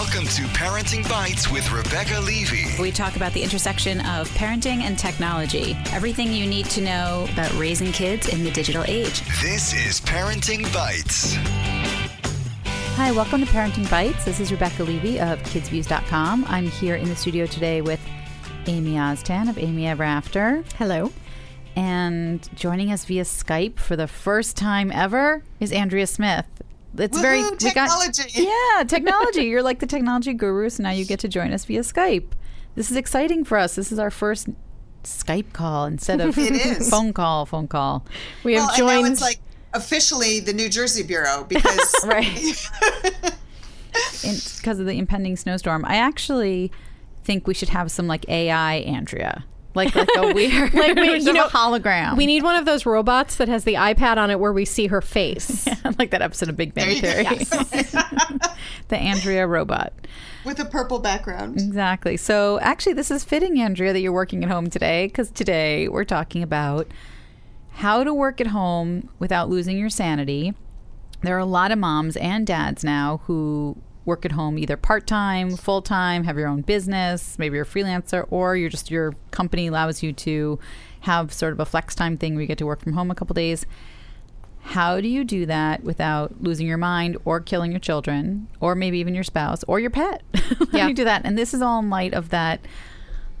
Welcome to Parenting Bites with Rebecca Levy. We talk about the intersection of parenting and technology. Everything you need to know about raising kids in the digital age. This is Parenting Bites. Hi, welcome to Parenting Bites. This is Rebecca Levy of kidzvuz.com. I'm here in the studio today with Amy Oztan of Amy Ever After. Hello. And joining us via Skype for the first time ever is Andrea Smith. It's Woohoo, very we got- technology. yeah, technology. You're like the technology guru, so now you get to join us via Skype. This is exciting for us. This is our first Skype call instead of phone call. Phone call. We have Well, joined. and now it's like officially the New Jersey Bureau because Right. because of the impending snowstorm. I actually think we should have some like AI Andrea. Like like a weird Like, we- just you a know, hologram. we need one of those robots that has the iPad on it where we see her face. like that episode of Big Bang There Theory. you go. the Andrea robot. with a purple background. Exactly. So actually this is fitting Andrea that you're working at home today cuz today we're talking about how to work at home without losing your sanity. There are a lot of moms and dads now who work at home either part-time, full-time, have your own business, maybe you're a freelancer or you're just your company allows you to have sort of a flex time thing where you get to work from home a couple days. How do you do that without losing your mind or killing your children or maybe even your spouse or your pet? How do Yeah. you do that? And this is all in light of that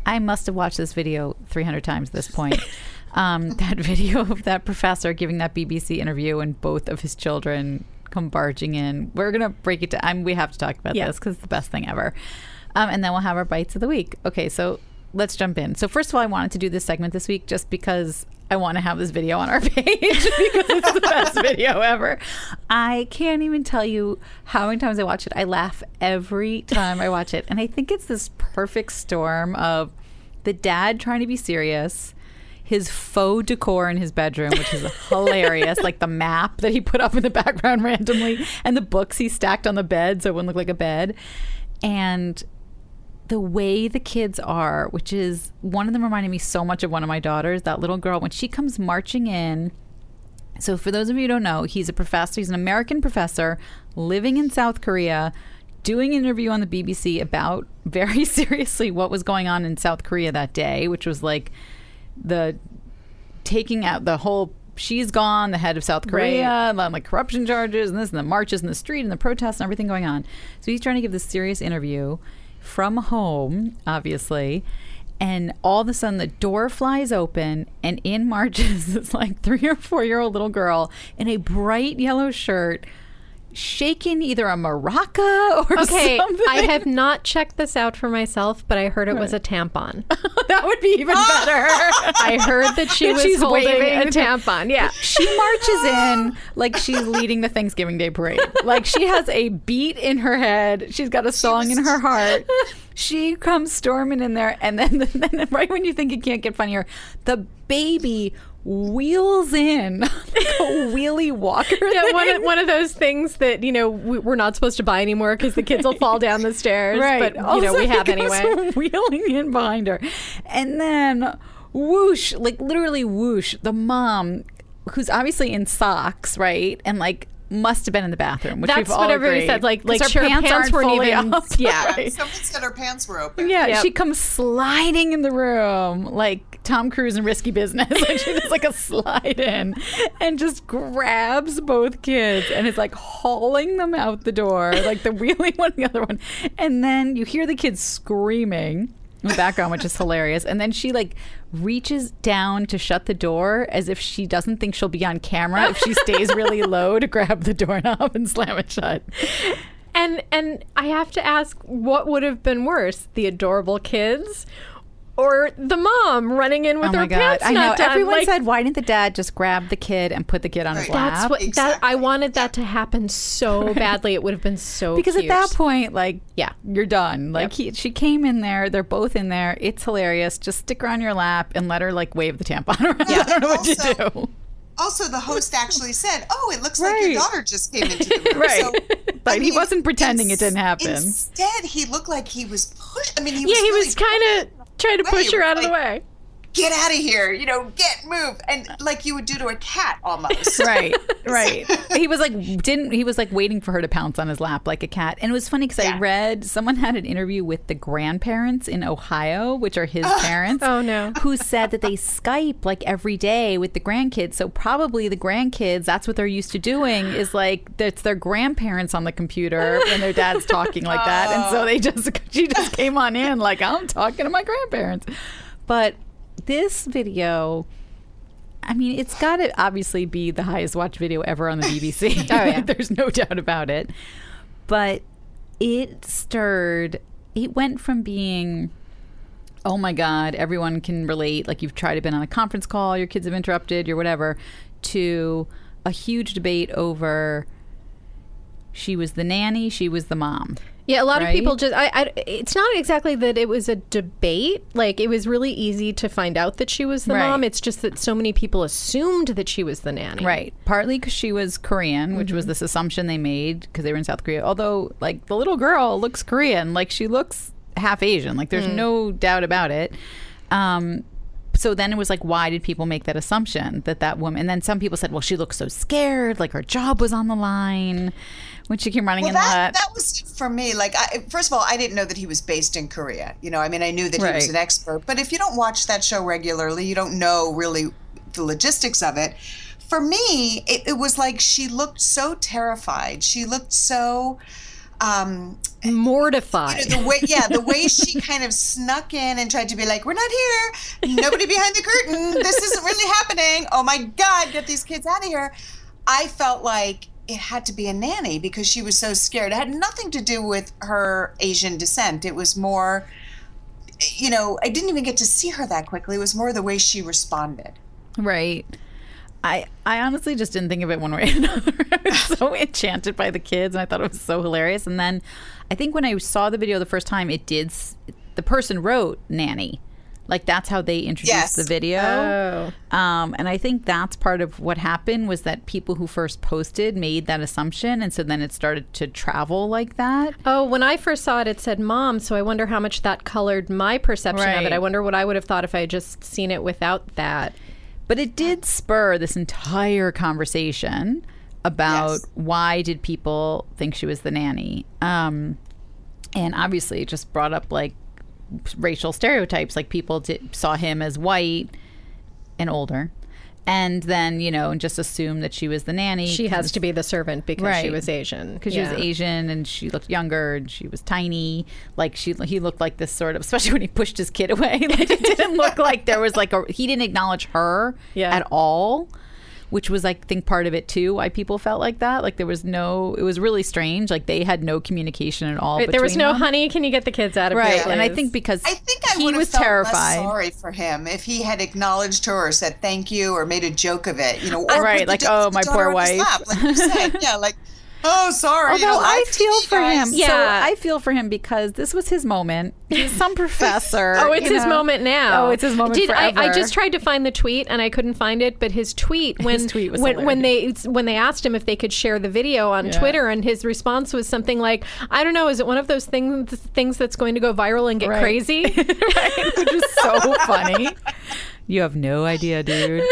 I must have watched this video 300 times at this point. Um, that video of that professor giving that BBC interview and both of his children come barging in. We're going to break it down. we have to talk about Yeah. this because it's the best thing ever. Um, and then we'll have our bites of the week. Okay, so let's jump in. So, first of all, I wanted to do this segment this week just because I want to have this video on our page because it's the best video ever. I can't even tell you how many times I watch it. I laugh every time I watch it. And I think it's this perfect storm of the dad trying to be serious, his faux decor in his bedroom, which is hilarious, like the map that he put up in the background randomly, and the books he stacked on the bed so it wouldn't look like a bed. And the way the kids are, which is one of them reminded me so much of one of my daughters, that little girl, when she comes marching in. So, for those of you who don't know, he's a professor, he's an American professor living in South Korea, doing an interview on the BBC about very seriously what was going on in South Korea that day, which was like the taking out the whole she's gone, the head of South Korea, and like corruption charges and this and the marches in the street and the protests and everything going on. So he's trying to give this serious interview from home, obviously. And all of a sudden, the door flies open, and in marches this like three or four year old little girl in a bright yellow shirt, shaking either a maraca or Okay, something. I have not checked this out for myself, but I heard it was a tampon. that would be even ah! better. I heard that she was she's holding waving a tampon. Yeah. she marches in like she's leading the Thanksgiving Day parade. Like she has a beat in her head. She's got a song in her heart. She comes storming in there, and then, then right when you think it can't get funnier, the baby wheels in like a wheelie walker. Yeah, one of, one of those things that you know we, we're not supposed to buy anymore because the kids will fall down the stairs. right. but you of know we have anyway. Wheeling in behind her, and then whoosh, like literally whoosh. The mom, who's obviously in socks, right, and like must have been in the bathroom. Which That's we've all what everybody agreed. said. Like, like her her pants, pants weren't fully even. up. Yeah. Right. Someone said her pants were open. Yeah, Yep. she comes sliding in the room like Tom Cruise in Risky Business. like she does like a slide in and just grabs both kids and is like hauling them out the door, like the wheeling one, and the other one. And then you hear the kids screaming in the background, which is hilarious. And then she like reaches down to shut the door as if she doesn't think she'll be on camera if she stays really low to grab the doorknob and slam it shut. And and I have to ask, what would have been worse, the adorable kids, or the mom running in with oh her my god! pants I know. not done? Everyone Like, said, "Why didn't the dad just grab the kid and put the kid on his lap?" That's what that I wanted that to happen so badly. It would have been so because cute. at that point, like, Yeah. you're done. Like, he, she came in there. They're both in there. It's hilarious. Just stick her on your lap and let her like wave the tampon around. Yeah. I don't know what to do. Also, the host actually said, "Oh, it looks like your daughter just came into the room." Right. So, But I he wasn't pretending it didn't happen. Instead, he looked like he was pushed. I mean, he was yeah, he really was kind of trying to push her out of the way. Get out of here, you know, get move, and like you would do to a cat almost. right right. He was like didn't he was like waiting for her to pounce on his lap like a cat. And it was funny because i read someone had an interview with the grandparents in ohio which are his parents Oh, no. who said that they skype like every day with the grandkids. So probably the grandkids that's what they're used to doing is like it's their grandparents on the computer when their dad's talking like that. And so oh. they just she just came on in like i'm talking to my grandparents. But this video I mean, it's got to obviously be the highest watched video ever on the BBC. Oh, yeah. There's no doubt about it. But it stirred, it went from being, oh my God, everyone can relate, like you've tried to been on a conference call, your kids have interrupted, your whatever, to a huge debate over she was the nanny, she was the mom. Yeah, a lot of people just. I, I. It's not exactly that it was a debate. Like it was really easy to find out that she was the Right. mom. It's just that so many people assumed that she was the nanny. Right. Partly because she was Korean, which was this assumption they made because they were in South Korea. Although, like, the little girl looks Korean. Like, she looks half Asian. Like, there's no doubt about it. Um, so then it was like, why did people make that assumption that that woman? And then some people said, well, she looks so scared. Like, her job was on the line when she came running Well, in that that. that was for me. Like, I, first of all, I didn't know that he was based in Korea. You know, I mean, I knew that he was an expert, but if you don't watch that show regularly, you don't know really the logistics of it. For me, it, it was like she looked so terrified. She looked so. Um, Mortified. you know, the way yeah the way she kind of snuck in and tried to be like we're not here nobody behind the curtain this isn't really happening oh my god get these kids out of here i felt like it had to be a nanny because she was so scared it had nothing to do with her asian descent it was more you know i didn't even get to see her that quickly it was more the way she responded Right. I I honestly just didn't think of it one way or another. I was so enchanted by the kids, and I thought it was so hilarious. And then I think when I saw the video the first time, it did. The person wrote nanny, like that's how they introduced Yes. the video. Oh. Um, and I think that's part of what happened was that people who first posted made that assumption, and so then it started to travel like that. Oh, when I first saw it, it said mom. So I wonder how much that colored my perception of it. I wonder what I would have thought if I had just seen it without that. But it did spur this entire conversation about Yes. why did people think she was the nanny. Um, and obviously, it just brought up like racial stereotypes. Like people saw him as white and older, and then you know, and just assumed that she was the nanny. She has to be the servant because she was Asian. because she was Asian and she looked younger and she was tiny. Like she, he looked like this sort of, especially when he pushed his kid away. Like it didn't look like there was like a. He didn't acknowledge her Yeah. at all, which was I think part of it too. Why people felt like that. Like there was no. It was really strange. Like they had no communication at all. Right, there was no them. honey. Can you get the kids out of Right, here? and I think because I think I he was felt terrified. less sorry for him if he had acknowledged her or said thank you or made a joke of it. You know, or Right, like, oh, my poor wife. like you said. Yeah, like oh, sorry. you Although know, I feel TV, for him. Yeah. so I feel for him because this was his moment. He's some professor. Oh, it's his know? moment now. Oh, it's his moment Did I, I just tried to find the tweet and I couldn't find it. But his tweet when tweet was when, when they when they asked him if they could share the video on Yeah. Twitter, and his response was something like, "I don't know, is it one of those things things that's going to go viral and get Right. crazy?" right? Which is so funny. You have no idea, dude.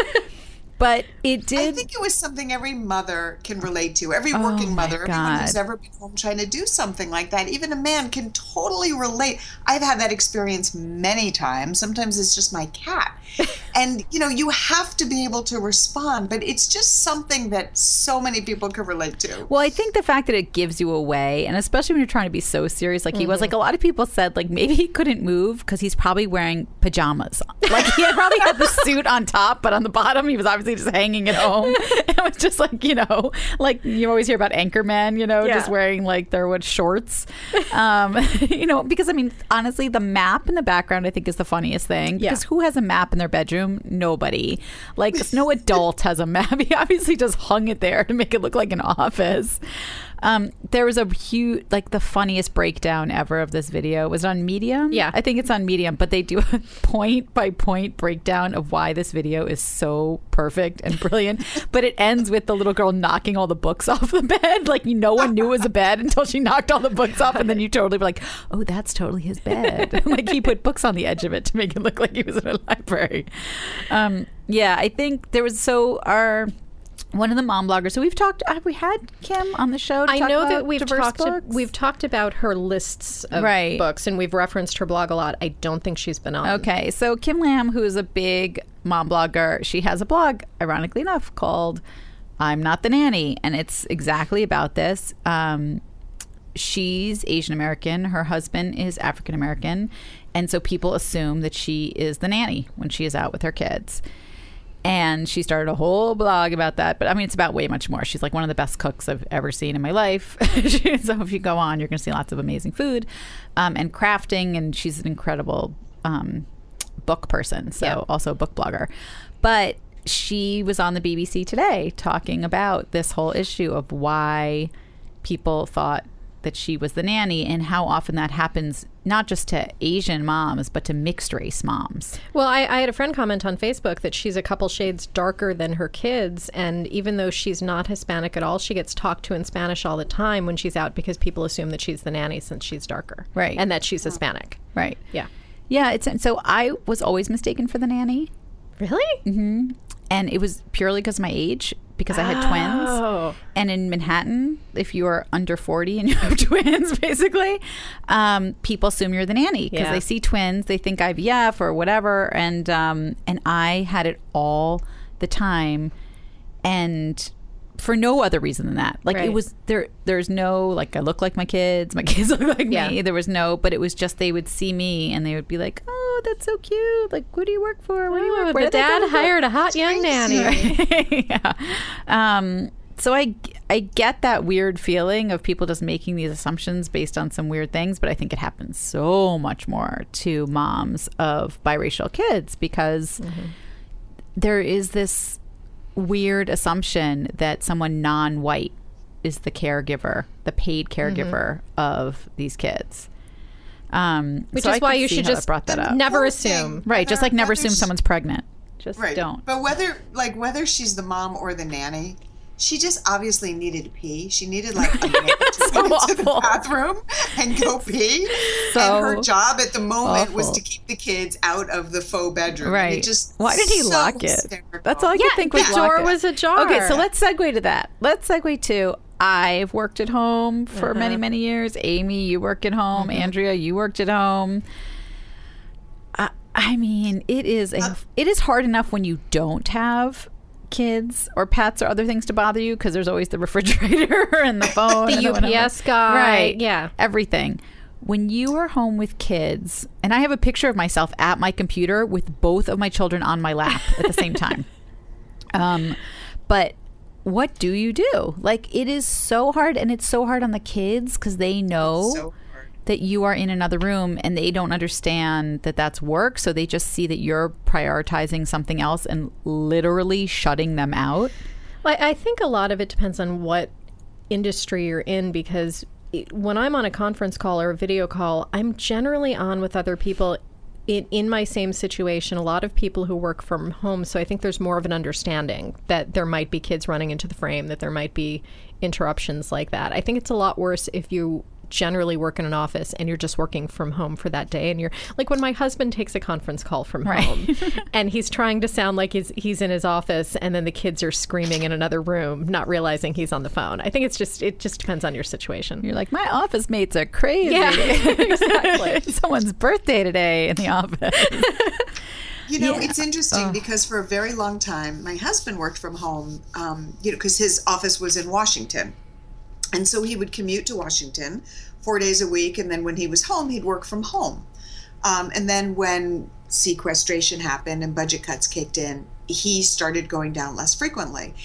But it did. I think it was something every mother can relate to. Every Oh working my mother, everyone who's ever been home trying to do something like that, even a man can totally relate. I've had that experience many times. Sometimes it's just my cat. and, you know, you have to be able to respond, but it's just something that so many people can relate to. well, I think the fact that it gives you away, and especially when you're trying to be so serious, like he was, like mm-hmm. a lot of people said, like maybe he couldn't move because he's probably wearing pajamas. Like he probably had the suit on top, but on the bottom he was obviously just hanging at home. it was just like you know, like you always hear about anchormen, you know, Yeah. just wearing like their what shorts, um, you know, because I mean, honestly, the map in the background I think is the funniest thing. Yeah. Because who has a map in their bedroom? Nobody. Like no adult has a map. He obviously just hung it there to make it look like an office. Um, there was a huge, like the funniest breakdown ever of this video. Was It was on Medium. Yeah. I think it's on Medium, but they do a point by point breakdown of why this video is so perfect and brilliant. but it ends with the little girl knocking all the books off the bed. Like no one knew it was a bed until she knocked all the books off, and then you totally were like, "Oh, that's totally his bed." like he put books on the edge of it to make it look like he was in a library. Um, yeah, I think there was so our one of the mom bloggers. So we've talked. Have we had Kim on the show? To I know that we've talked we've talked about her lists of Right. books and we've referenced her blog a lot. I don't think she's been on. Okay, so Kim Lamb, who is a big mom blogger, she has a blog, ironically enough, called "I'm Not the Nanny," and it's exactly about this. Um, she's Asian American. Her husband is African American, and so people assume that she is the nanny when she is out with her kids. And she started a whole blog about that. But I mean, it's about way much more. She's like one of the best cooks I've ever seen in my life. so if you go on, you're going to see lots of amazing food um, and crafting. And she's an incredible um, book person. So Yeah. also a book blogger. But she was on the BBC today talking about this whole issue of why people thought that she was the nanny and how often that happens not just to Asian moms but to mixed race moms. Well, I, I had a friend comment on Facebook that she's a couple shades darker than her kids, and even though she's not Hispanic at all, she gets talked to in Spanish all the time when she's out because people assume that she's the nanny since she's darker, Right. And that she's Hispanic. Right. Yeah. Yeah, it's so I was always mistaken for the nanny Really? Mm-hmm. and it was purely because of my age because I had twins. Oh. And in Manhattan, if you are under 40 and you have twins, basically, um, people assume you're the nanny because Yeah. they see twins, they think IVF or whatever. And, um, and I had it all the time. And for no other reason than that. Like it was there there's no like I look like my kids, my kids look like Yeah. me. There was no but it was just they would see me and they would be like, "Oh, that's so cute. Like who do you work for? Where do you Oh, work? Where the dad go to school?" hired a hot young nanny. yeah. Um, so I I get that weird feeling of people just making these assumptions based on some weird things, but I think it happens so much more to moms of biracial kids because there is this weird assumption that someone non-white is the caregiver, the paid caregiver of these kids. Um, Which so is I why you should just brought that up. never Poor thing. assume. Right, just like never assume she- someone's pregnant. Just Right. don't. But whether like whether she's the mom or the nanny, she just obviously needed to pee. She needed like a minute to So go into the bathroom and go pee. So and her job at the moment was to keep the kids out of the faux bedroom. Right. It just Why did he so lock it? hysterical. That's all I Yeah, could think the door lock it. was ajar. Okay, so let's segue to that. Let's segue to I've worked at home for Uh-huh. many, many years. Amy, you work at home. Mm-hmm. Andrea, you worked at home. I, I mean, it is Uh, a, it is hard enough when you don't have kids or pets or other things to bother you because there's always the refrigerator and the phone, The whatever. UPS guy, right? yeah. everything. When you are home with kids, and I have a picture of myself at my computer with both of my children on my lap at the same time. Um, but what do you do? Like, it is so hard, and it's so hard on the kids because they know So that you are in another room and they don't understand that that's work. So they just see that you're prioritizing something else and literally shutting them out. Well, I think a lot of it depends on what industry you're in because when I'm on a conference call or a video call, I'm generally on with other people in, in my same situation. A lot of people who work from home. So I think there's more of an understanding that there might be kids running into the frame, that there might be interruptions like that. I think it's a lot worse if you generally work in an office and you're just working from home for that day and you're like when my husband takes a conference call from home and he's trying to sound like he's he's in his office and then the kids are screaming in another room not realizing he's on the phone i think it's just it just depends on your situation You're like, my office mates are crazy. Yeah, exactly. Someone's birthday today in the office. You know, Yeah. it's interesting because for a very long time, my husband worked from home, um, you know, because his office was in Washington. And so he would commute to Washington four days a week. And then when he was home, he'd work from home. Um, and then when sequestration happened and budget cuts kicked in, he started going down less frequently.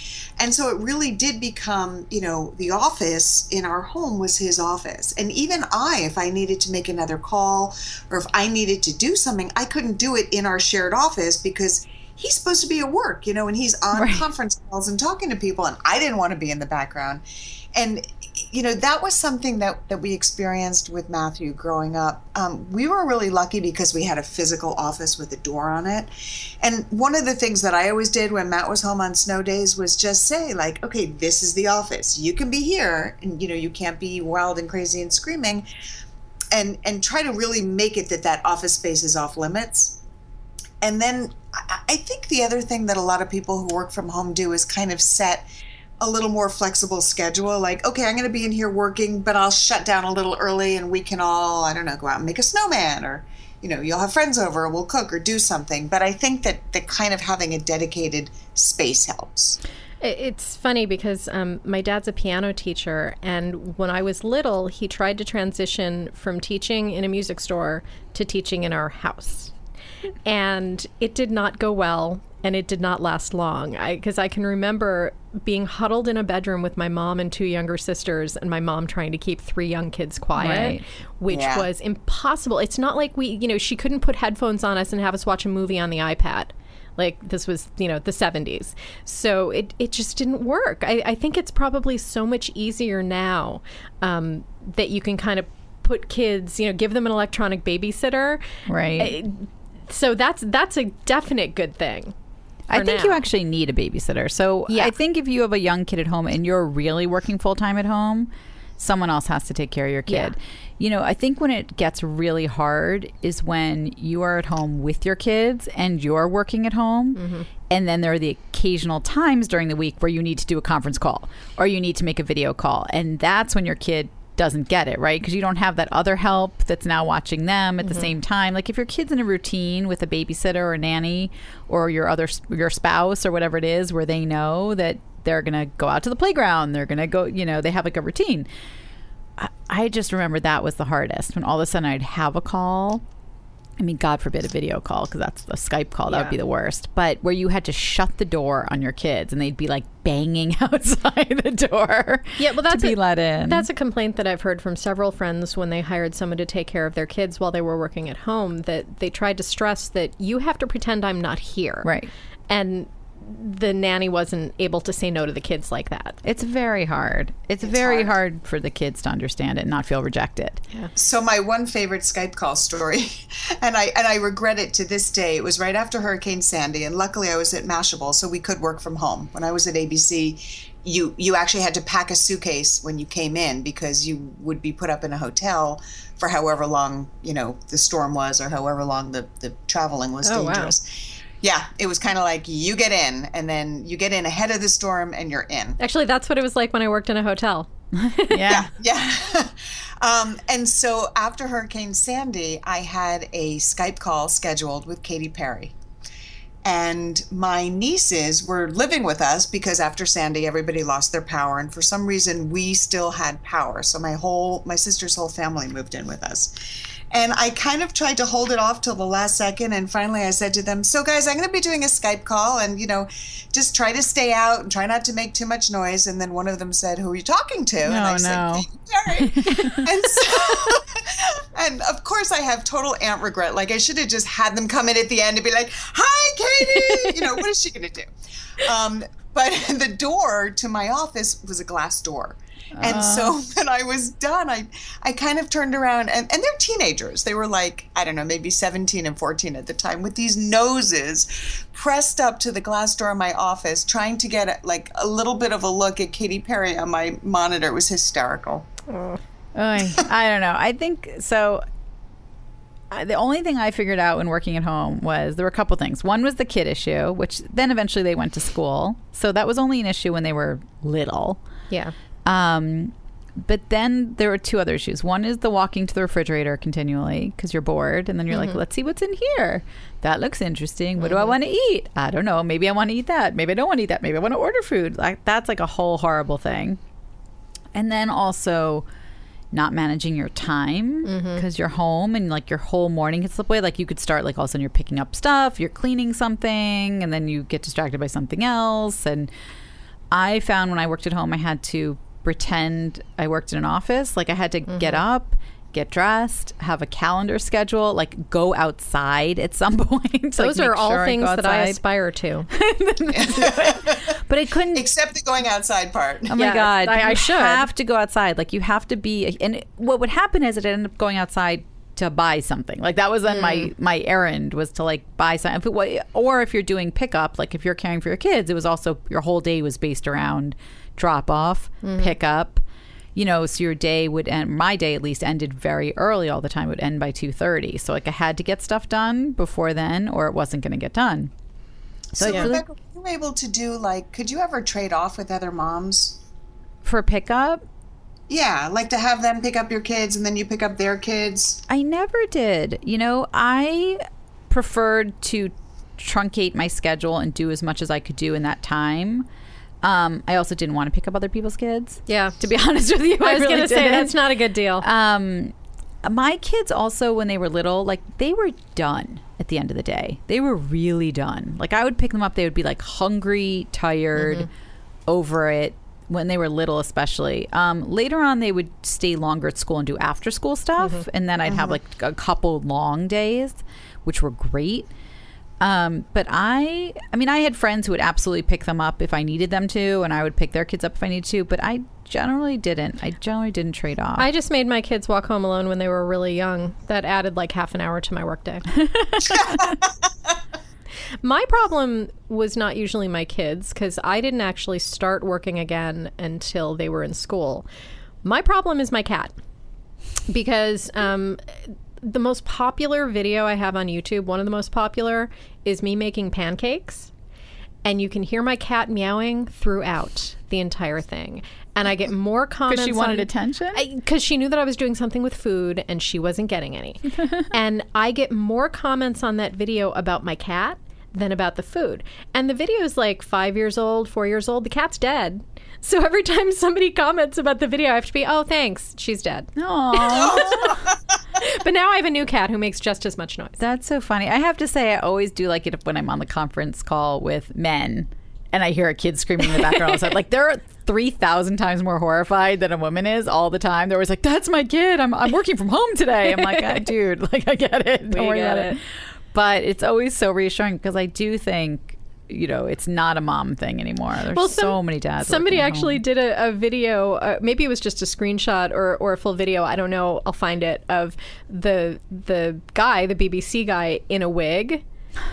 And so it really did become, you know, the office in our home was his office. And even I, if I needed to make another call or if I needed to do something, I couldn't do it in our shared office because he's supposed to be at work, you know, and he's on Right. conference calls and talking to people, and I didn't want to be in the background. And you know that was something that that we experienced with Matthew growing up. Um, we were really lucky because we had a physical office with a door on it. And one of the things that I always did when Matt was home on snow days was just say like, okay, this is the office. You can be here, and you know you can't be wild and crazy and screaming. And and try to really make it that that office space is off limits and then I think the other thing that a lot of people who work from home do is kind of set a little more flexible schedule. Like, okay, I'm going to be in here working, but I'll shut down a little early and we can all, I don't know, go out and make a snowman or, you know, you'll have friends over, we'll cook or do something. But I think that the kind of having a dedicated space helps. It's funny because um, my dad's a piano teacher, and when I was little, he tried to transition from teaching in a music store to teaching in our house. And it did not go well, and it did not last long. Because I, can remember being huddled in a bedroom with my mom and two younger sisters, and my mom trying to keep three young kids quiet, Right. which Yeah. was impossible. It's not like we, you know, she couldn't put headphones on us and have us watch a movie on the iPad. Like this was, you know, the 70s. So it, it just didn't work. I, I think it's probably so much easier now um, that you can kind of put kids, you know, give them an electronic babysitter. Right. So that's that's a definite good thing. I think you actually need a babysitter. So Yeah. I think if you have a young kid at home and you're really working full time at home, someone else has to take care of your kid. Yeah. You know, I think when it gets really hard is when you are at home with your kids and you're working at home. Mm-hmm. And then there are the occasional times during the week where you need to do a conference call or you need to make a video call. And that's when your kid doesn't get it, right? Because you don't have that other help that's now watching them at the mm-hmm. same time. Like if your kid's in a routine with a babysitter or a nanny or your other your spouse or whatever it is where they know that they're going to go out to the playground, they're going to go, you know, they have like a routine. I, I just remember that was the hardest when all of a sudden I'd have a call. I mean, God forbid a video call because that's a Skype call. That would be the worst. But where you had to shut the door on your kids and they'd be like banging outside the door. Yeah, well, that's to be a, let in. That's a complaint that I've heard from several friends when they hired someone to take care of their kids while they were working at home. That they tried to stress that you have to pretend I'm not here, Right. And the nanny wasn't able to say no to the kids like that. It's very hard. It's, very hard. for the kids to understand it and not feel rejected. So my one favorite Skype call story, and I and I regret it to this day. It was right after Hurricane Sandy, and luckily I was at Mashable, so we could work from home. When I was at ABC, you you actually had to pack a suitcase when you came in because you would be put up in a hotel for however long you know the storm was or however long the the traveling was Oh, wow. Dangerous. Yeah, it was kind of like you get in, and then you get in ahead of the storm, and you're in. Actually, that's what it was like when I worked in a hotel. Yeah. Yeah. um, and so after Hurricane Sandy, I had a Skype call scheduled with Katy Perry. And my nieces were living with us because after Sandy, everybody lost their power. And for some reason, we still had power. So my whole, my sister's whole family moved in with us. And I kind of tried to hold it off till the last second. And finally, I said to them, So, guys, I'm going to be doing a Skype call and, you know, just try to stay out and try not to make too much noise. And then one of them said, Who are you talking to? and I said, no. Katy Perry. and so, and of course, I have total aunt regret. Like, I should have just had them come in at the end and be like, Hi, Katy. You know, what is she going to do? Um, but the door to my office was a glass door. And so uh-huh. when I was done, I, I kind of turned around and, and they're teenagers. They were like, I don't know, maybe 17 and 14 at the time with these noses pressed up to the glass door of my office, trying to get like a little bit of a look at Katy Perry on my monitor. It was hysterical. Oy, I don't know. I think so. I- The only thing I figured out when working at home was there were a couple things. One was the kid issue, which then eventually they went to school. So that was only an issue when they were little. Yeah. Um, but then there were two other issues. One is the walking to the refrigerator continually because you're bored, and then you're like, mm-hmm. "Let's see what's in here. That looks interesting. What do I mm-hmm. want to eat? I don't know. Maybe I want to eat that. Maybe I don't want to eat that. Maybe I want to order food. Like that's like a whole horrible thing." And then also not managing your time mm-hmm. because you're home and like your whole morning gets slip away. Like you could start like all of a sudden you're picking up stuff, you're cleaning something, and then you get distracted by something else. And I found when I worked at home, I had to pretend I worked in an office. Like I had to get mm-hmm. up get dressed, have a calendar schedule, like go outside at some point. Those like, are all sure things go that I aspire to. But I couldn't. Except the going outside part. Oh my Yes, god! I- I should. have to go outside. Like you have to be. And what would happen is it ended up going outside to buy something. Like that was then my Mm. my errand was to like buy something. If it, wa- or if you're doing pickup, like if you're caring for your kids, it was also your whole day was based around drop off, Mm-hmm. pickup. You know, so your day would end. My day at least ended very early all the time. It would end by two thirty. So like I had to get stuff done before then, or it wasn't going to get done. So, I feel like- Rebecca, were you able to do like? Could you ever trade off with other moms? For pickup, Yeah, like to have them pick up your kids and then you pick up their kids. I never did. You know, I preferred to truncate my schedule and do as much as I could do in that time. Um, I also didn't want to pick up other people's kids. Yeah. To be honest with you, I, I was really going to say that's not a good deal. Um, my kids also, when they were little, like they were done at the end of the day. They were really done. Like I would pick them up, they would be like hungry, tired, over it. When they were little, especially. Um, later on, they would stay longer at school and do after school stuff, and then I'd have like a couple long days, which were great. Um, but I, I mean, I had friends who would absolutely pick them up if I needed them to, and I would pick their kids up if I needed to. But I generally didn't. I generally didn't trade off. I just made my kids walk home alone when they were really young. That added like half an hour to my workday. my problem was not usually my kids because I didn't actually start working again until they were in school. My problem is my cat because um, the most popular video I have on YouTube, one of the most popular, is me making pancakes and you can hear my cat meowing throughout the entire thing. And I get more comments because she wanted on, attention. because she knew that I was doing something with food and she wasn't getting any. and I get more comments on that video about my cat than about the food. And the video is like five years old, four years old. The cat's dead. So every time somebody comments about the video, I have to be, oh, thanks, she's dead. But now I have a new cat who makes just as much noise. That's so funny. I have to say, I always do like it when I'm on the conference call with men and I hear a kid screaming in the background. all of. Like they're three thousand times more horrified than a woman is all the time. They're always like, "That's my kid. I'm I'm working from home today." I'm like, "Ah, "Dude, like I get it. Don't We worry about it." it. But it's always so reassuring because I do think. You know, it's not a mom thing anymore. There's Well, so many dads. Somebody actually home. did a, a video. Uh, maybe it was just a screenshot or, or a full video. I don't know. I'll find it of the the guy, the BBC guy, in a wig.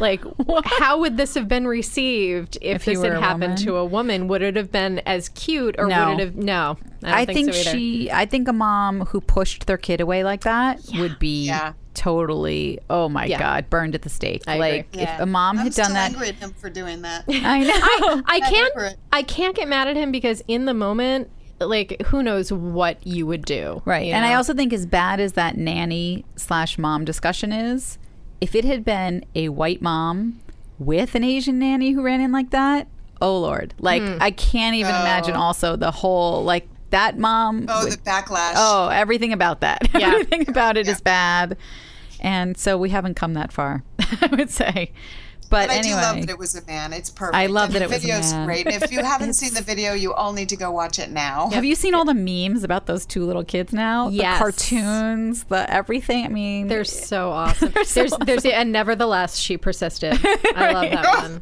Like, how would this have been received if, If this had happened woman? to a woman? Would it have been as cute, or No. would it have? No, I, don't I think, think, so she. I think a mom who pushed their kid away like that would be Yeah. Totally. Oh my Yeah. god, burned at the stake. I agree. like if a mom I'm had still done that, angry at him for doing that. I know. I can't. I can't get mad at him because in the moment, like, who knows what you would do, Right. you And I also think as bad as that nanny slash mom discussion is, if it had been a white mom with an Asian nanny who ran in like that, oh Lord. Like Hmm. I can't even imagine also the whole like that mom Oh, would- the backlash. Oh, everything about that. Yeah. everything about it is bad. And so we haven't come that far, I would say. But, But I do love that it was a man. It's perfect. I love And that the it was a video's man. great. If you haven't seen the video, you all need to go watch it now. have you seen all the memes about those two little kids now? Yes. The cartoons, the everything. I mean, They're so awesome. so there's, there's, and nevertheless, she persisted. I love that one.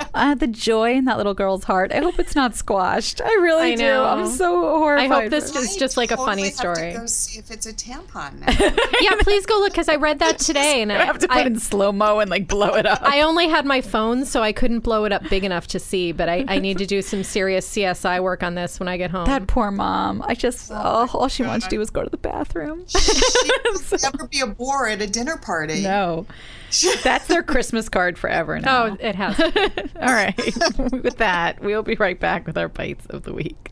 uh, the joy in that little girl's heart. I hope it's not squashed. I really I do. I'm so horrified. I hope this for- is just like a totally funny have story. To go see if it's a tampon now. yeah, please go look because I read that today, and I have to put I, in slow mo and like blow it up. I only had my phone, so I couldn't blow it up big enough to see. But I, I need to do some serious CSI work on this when I get home. that poor mom. I just oh, all she wants to do is go to the bathroom. She'll never be a bore at a dinner party. no, that's their Christmas card forever now. oh, it has. all right. with that, we'll be right back with our bites of the week.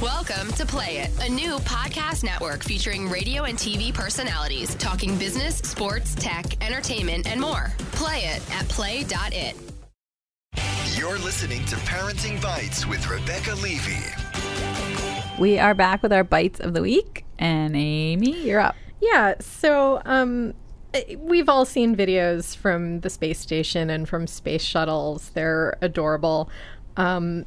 Welcome to Play It, a new podcast network featuring radio and TV personalities talking business, sports, tech, entertainment, and more. Play it at play.it. You're listening to Parenting Bites with Rebecca Levy. We are back with our bites of the week, and Amy, you're up. Yeah, so um, we've all seen videos from the space station and from space shuttles. They're adorable. Um,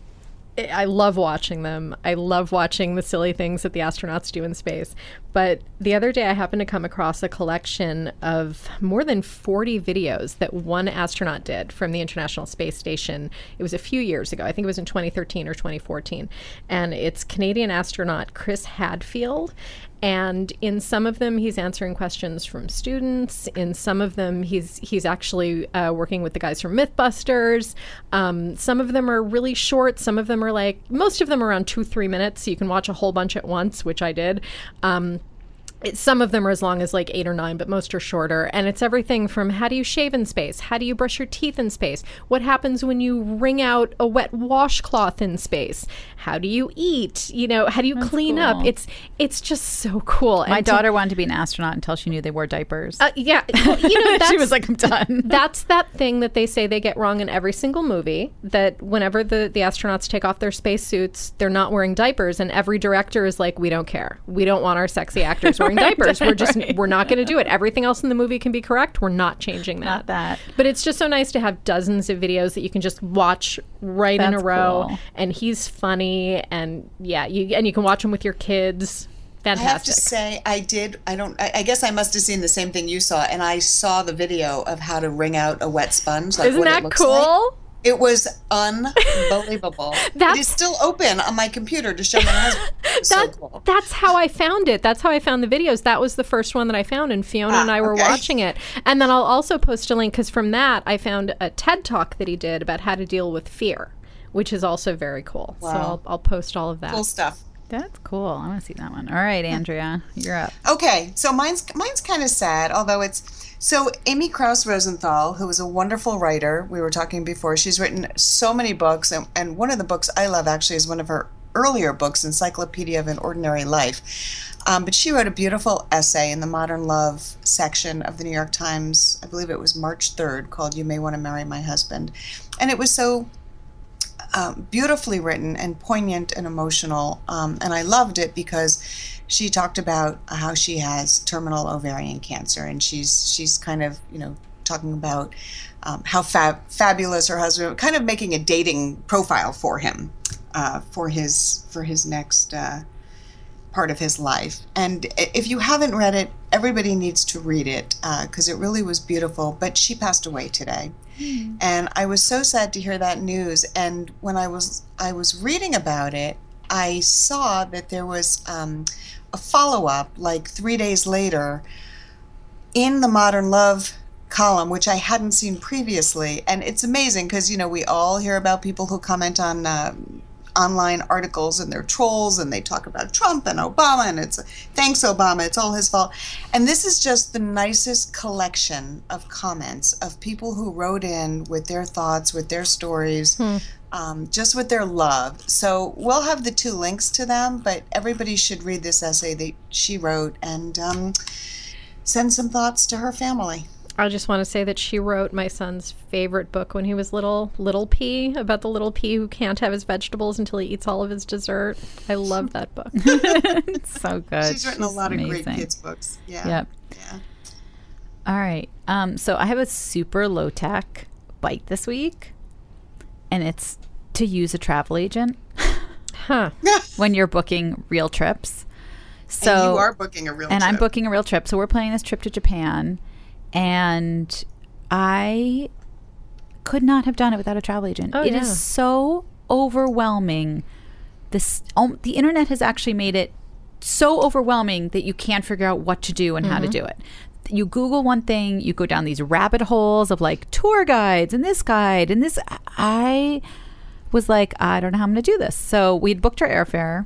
I love watching them. I love watching the silly things that the astronauts do in space. But the other day, I happened to come across a collection of more than 40 videos that one astronaut did from the International Space Station. It was a few years ago. I think it was in 2013 or 2014. And it's Canadian astronaut Chris Hadfield. And in some of them, he's answering questions from students. In some of them, he's he's actually uh, working with the guys from MythBusters. Um, some of them are really short. Some of them are like most of them are around two three minutes. So you can watch a whole bunch at once, which I did. Um, it, some of them are as long as like eight or nine, but most are shorter. And it's everything from how do you shave in space? How do you brush your teeth in space? What happens when you wring out a wet washcloth in space? How do you eat? You know, how do you clean up? It's it's just so cool. My And to- daughter wanted to be an astronaut until she knew they wore diapers. uh, yeah, well, you know, that's, she was like, I'm done. that's that thing that they say they get wrong in every single movie that whenever the, the astronauts take off their spacesuits, they're not wearing diapers. And every director is like, we don't care. We don't want our sexy actors wearing diapers. We're just, we're not going to do it. Everything else in the movie can be correct. We're not changing that. Not that. But it's just so nice to have dozens of videos that you can just watch right in a row. cool. And he's funny. And yeah, you, and you can watch them with your kids. Fantastic. I have to say, I did. I don't. I, I guess I must have seen the same thing you saw, and I saw the video of how to wring out a wet sponge. Like Isn't what it that looks cool? like. It was unbelievable. it That's- still open on my computer to show my husband. Was so cool. That's how I found it. That's how I found the videos. That was the first one that I found, and Fiona and Ah, I were okay. watching it. And then I'll also post a link because from that I found a TED talk that he did about how to deal with fear, which is also very cool. So I'll, I'll post all of that. Cool stuff. That's cool. I want to see that one. All right, Andrea, you're up. Okay, so mine's mine's kind of sad, although it's so Amy Krouse Rosenthal, who is a wonderful writer. We were talking before. She's written so many books, and, and one of the books I love actually is one of her earlier books, Encyclopedia of an Ordinary Life. Um, but she wrote a beautiful essay in the Modern Love section of the New York Times. I believe it was March third, called "You May Want to Marry My Husband," and it was so um, beautifully written and poignant and emotional. Um, and I loved it because she talked about how she has terminal ovarian cancer, and she's she's kind of you know talking about um, how fab- fabulous her husband, kind of making a dating profile for him uh, for his for his next. Uh, part of his life. And if you haven't read it, everybody needs to read it because it really was beautiful. But she passed away today, and I was so sad to hear that news. And when I was I was reading about it, I saw that there was um, a follow up, like three days later, in the Modern Love column, which I hadn't seen previously. And it's amazing because, you know, we all hear about people who comment on um, online articles and they're trolls and they talk about Trump and Obama and it's thanks, Obama, it's all his fault. And this is just the nicest collection of comments of people who wrote in with their thoughts, with their stories. Um, just with their love. So we'll have the two links to them, but everybody should read this essay that she wrote and um, send some thoughts to her family. I just want to say that she wrote my son's favorite book when he was little, Little Pea, about the little pea who can't have his vegetables until he eats all of his dessert. I love that book. It's so good. She's written a lot of great amazing. kids' books. Yeah. Yep. Yeah. All right. Um, so I have a super low tech bite this week, and it's to use a travel agent huh. when you're booking real trips. So and you are booking a real trip. and I'm booking a real trip. So we're planning this trip to Japan, and I could not have done it without a travel agent. Oh, It is yeah. so overwhelming. This um, the internet has actually made it so overwhelming that you can't figure out what to do and how to Mm-hmm. do it. You Google one thing, you go down these rabbit holes of like tour guides and this guide and this. I was like, I don't know how I'm going to do this. So we'd booked our airfare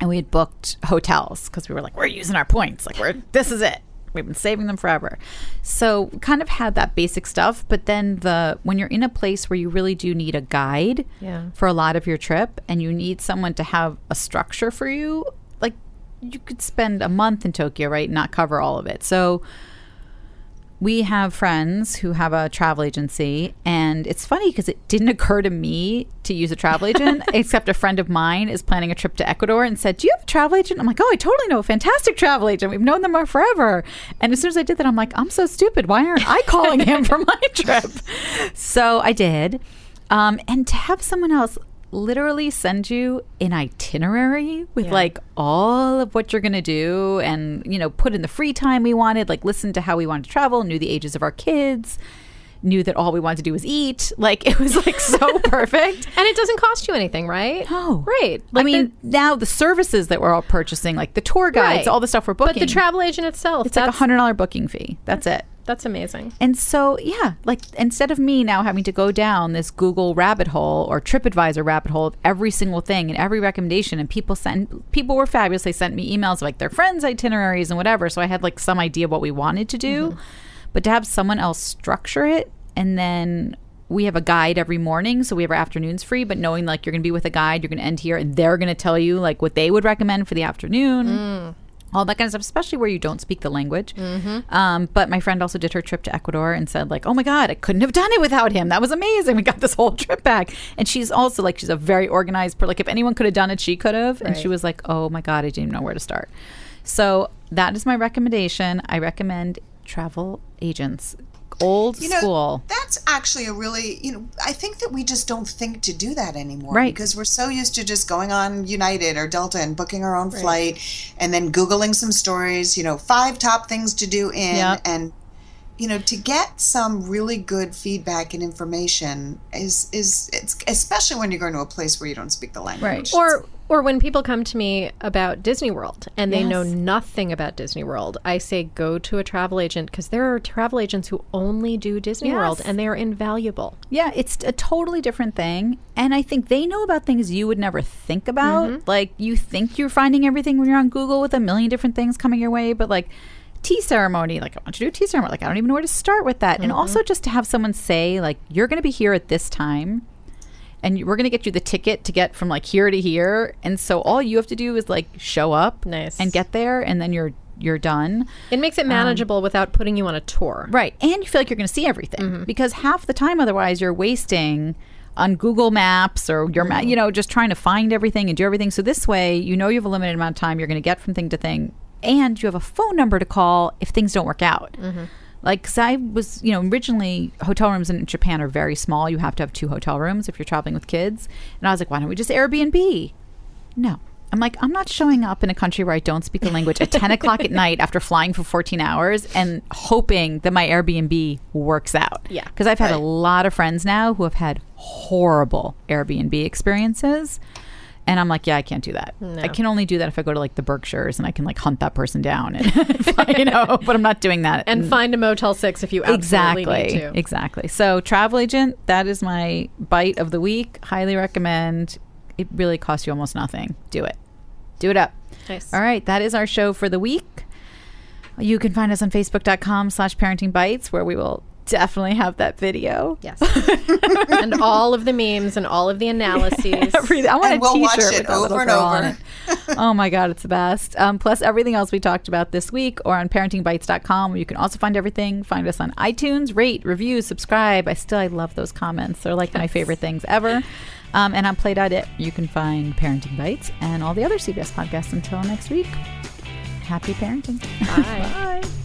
and we had booked hotels because we were like, we're using our points. Like, we're this is it. We've been saving them forever. So kind of had that basic stuff, but then the when you're in a place where you really do need a guide Yeah. for a lot of your trip and you need someone to have a structure for you, like you could spend a month in Tokyo, right? and Not cover all of it. So we have friends who have a travel agency and it's funny because it didn't occur to me to use a travel agent except a friend of mine is planning a trip to ecuador and said do you have a travel agent? I'm like oh i totally know a fantastic travel agent. We've known them forever. And as soon as i did that i'm like i'm so stupid. Why aren't i calling him for my trip? So i did. Um, and to have someone else literally send you an itinerary with Yeah. like all of what you're going to do and, you know, put in the free time we wanted, like listen to how we wanted to travel, knew the ages of our kids, knew that all we wanted to do was eat. Like it was like so perfect. And it doesn't cost you anything, right? No. Right. I mean, now the services that we're all purchasing, like the tour guides, Right. all the stuff we're booking. but the travel agent itself, it's like a hundred dollar booking fee. That's it. That's amazing. And so, yeah, like instead of me now having to go down this Google rabbit hole or TripAdvisor rabbit hole of every single thing and every recommendation, and people sent people were fabulous. They sent me emails of like their friends' itineraries and whatever. So I had like some idea what we wanted to do, mm-hmm. but to have someone else structure it and then we have a guide every morning, so we have our afternoons free. But knowing like you're going to be with a guide, you're going to end here, and they're going to tell you like what they would recommend for the afternoon mm. All that kind of stuff, especially where you don't speak the language. Um, but my friend also did her trip to Ecuador and said, like, oh my God, I couldn't have done it without him. That was amazing. We got this whole trip back. And she's also like, she's a very organized person. Like, if anyone could have done it, she could have. And she was like, oh my God, I didn't even know where to start. So that is my recommendation. I recommend travel agents, old You know, school. that's actually a really, you know, I think that we just don't think to do that anymore. Right. Because we're so used to just going on United or Delta and booking our own flight and then Googling some stories, you know, five top things to do in. Yep. And, you know, to get some really good feedback and information is, is it's, especially when you're going to a place where you don't speak the language. Right or or when people come to me about Disney World and they know nothing about Disney World, I say go to a travel agent because there are travel agents who only do Disney World and they are invaluable. Yeah, it's a totally different thing. And I think they know about things you would never think about. Mm-hmm. Like, you think you're finding everything when you're on Google with a million different things coming your way, but like, tea ceremony, like, I want you to do a tea ceremony. Like, I don't even know where to start with that. And mm-hmm. also, just to have someone say, like, you're going to be here at this time. And we're going to get you the ticket to get from like here to here. And so all you have to do is like show up Nice. and get there. And then you're, you're done. It makes it um, manageable without putting you on a tour. Right. And you feel like you're going to see everything mm-hmm. because half the time otherwise you're wasting on Google Maps or your ma- mm-hmm. you know just trying to find everything and do everything. So this way, you know you have a limited amount of time you're going to get from thing to thing and you have a phone number to call if things don't work out. Mm-hmm. Like, cause I was, you know, originally hotel rooms in Japan are very small. You have to have two hotel rooms if you're traveling with kids. And I was like, why don't we just Airbnb? No. I'm like, I'm not showing up in a country where I don't speak the language at 10 o'clock at night after flying for 14 hours and hoping that my Airbnb works out. Yeah. Because I've had a lot of friends now who have had horrible Airbnb experiences. And I'm like, yeah, I can't do that. I can only do that if I go to like the Berkshires and I can like hunt that person down and, you know, but I'm not doing that. And find a Motel 6 if you absolutely exactly. need to. exactly. So travel agent that is my bite of the week. Highly recommend. It really costs you almost nothing. Do it. Do it up. Nice. all right. That is our show for the week. You can find us on facebook.com slash parenting bites where we will definitely have that video Yes. and all of the memes and all of the analyses. Everything. I want And a we'll t-shirt it with that little over and girl on it. oh my god, it's the best. Um, plus everything else we talked about this week, or on parentingbites.com, where you can also find everything. Find us on iTunes, rate, review, subscribe. I still I love those comments. They're like my favorite things ever. Um, and on Play.it, you can find Parenting Bites and all the other CBS podcasts. Until next week, happy parenting. Bye. Bye.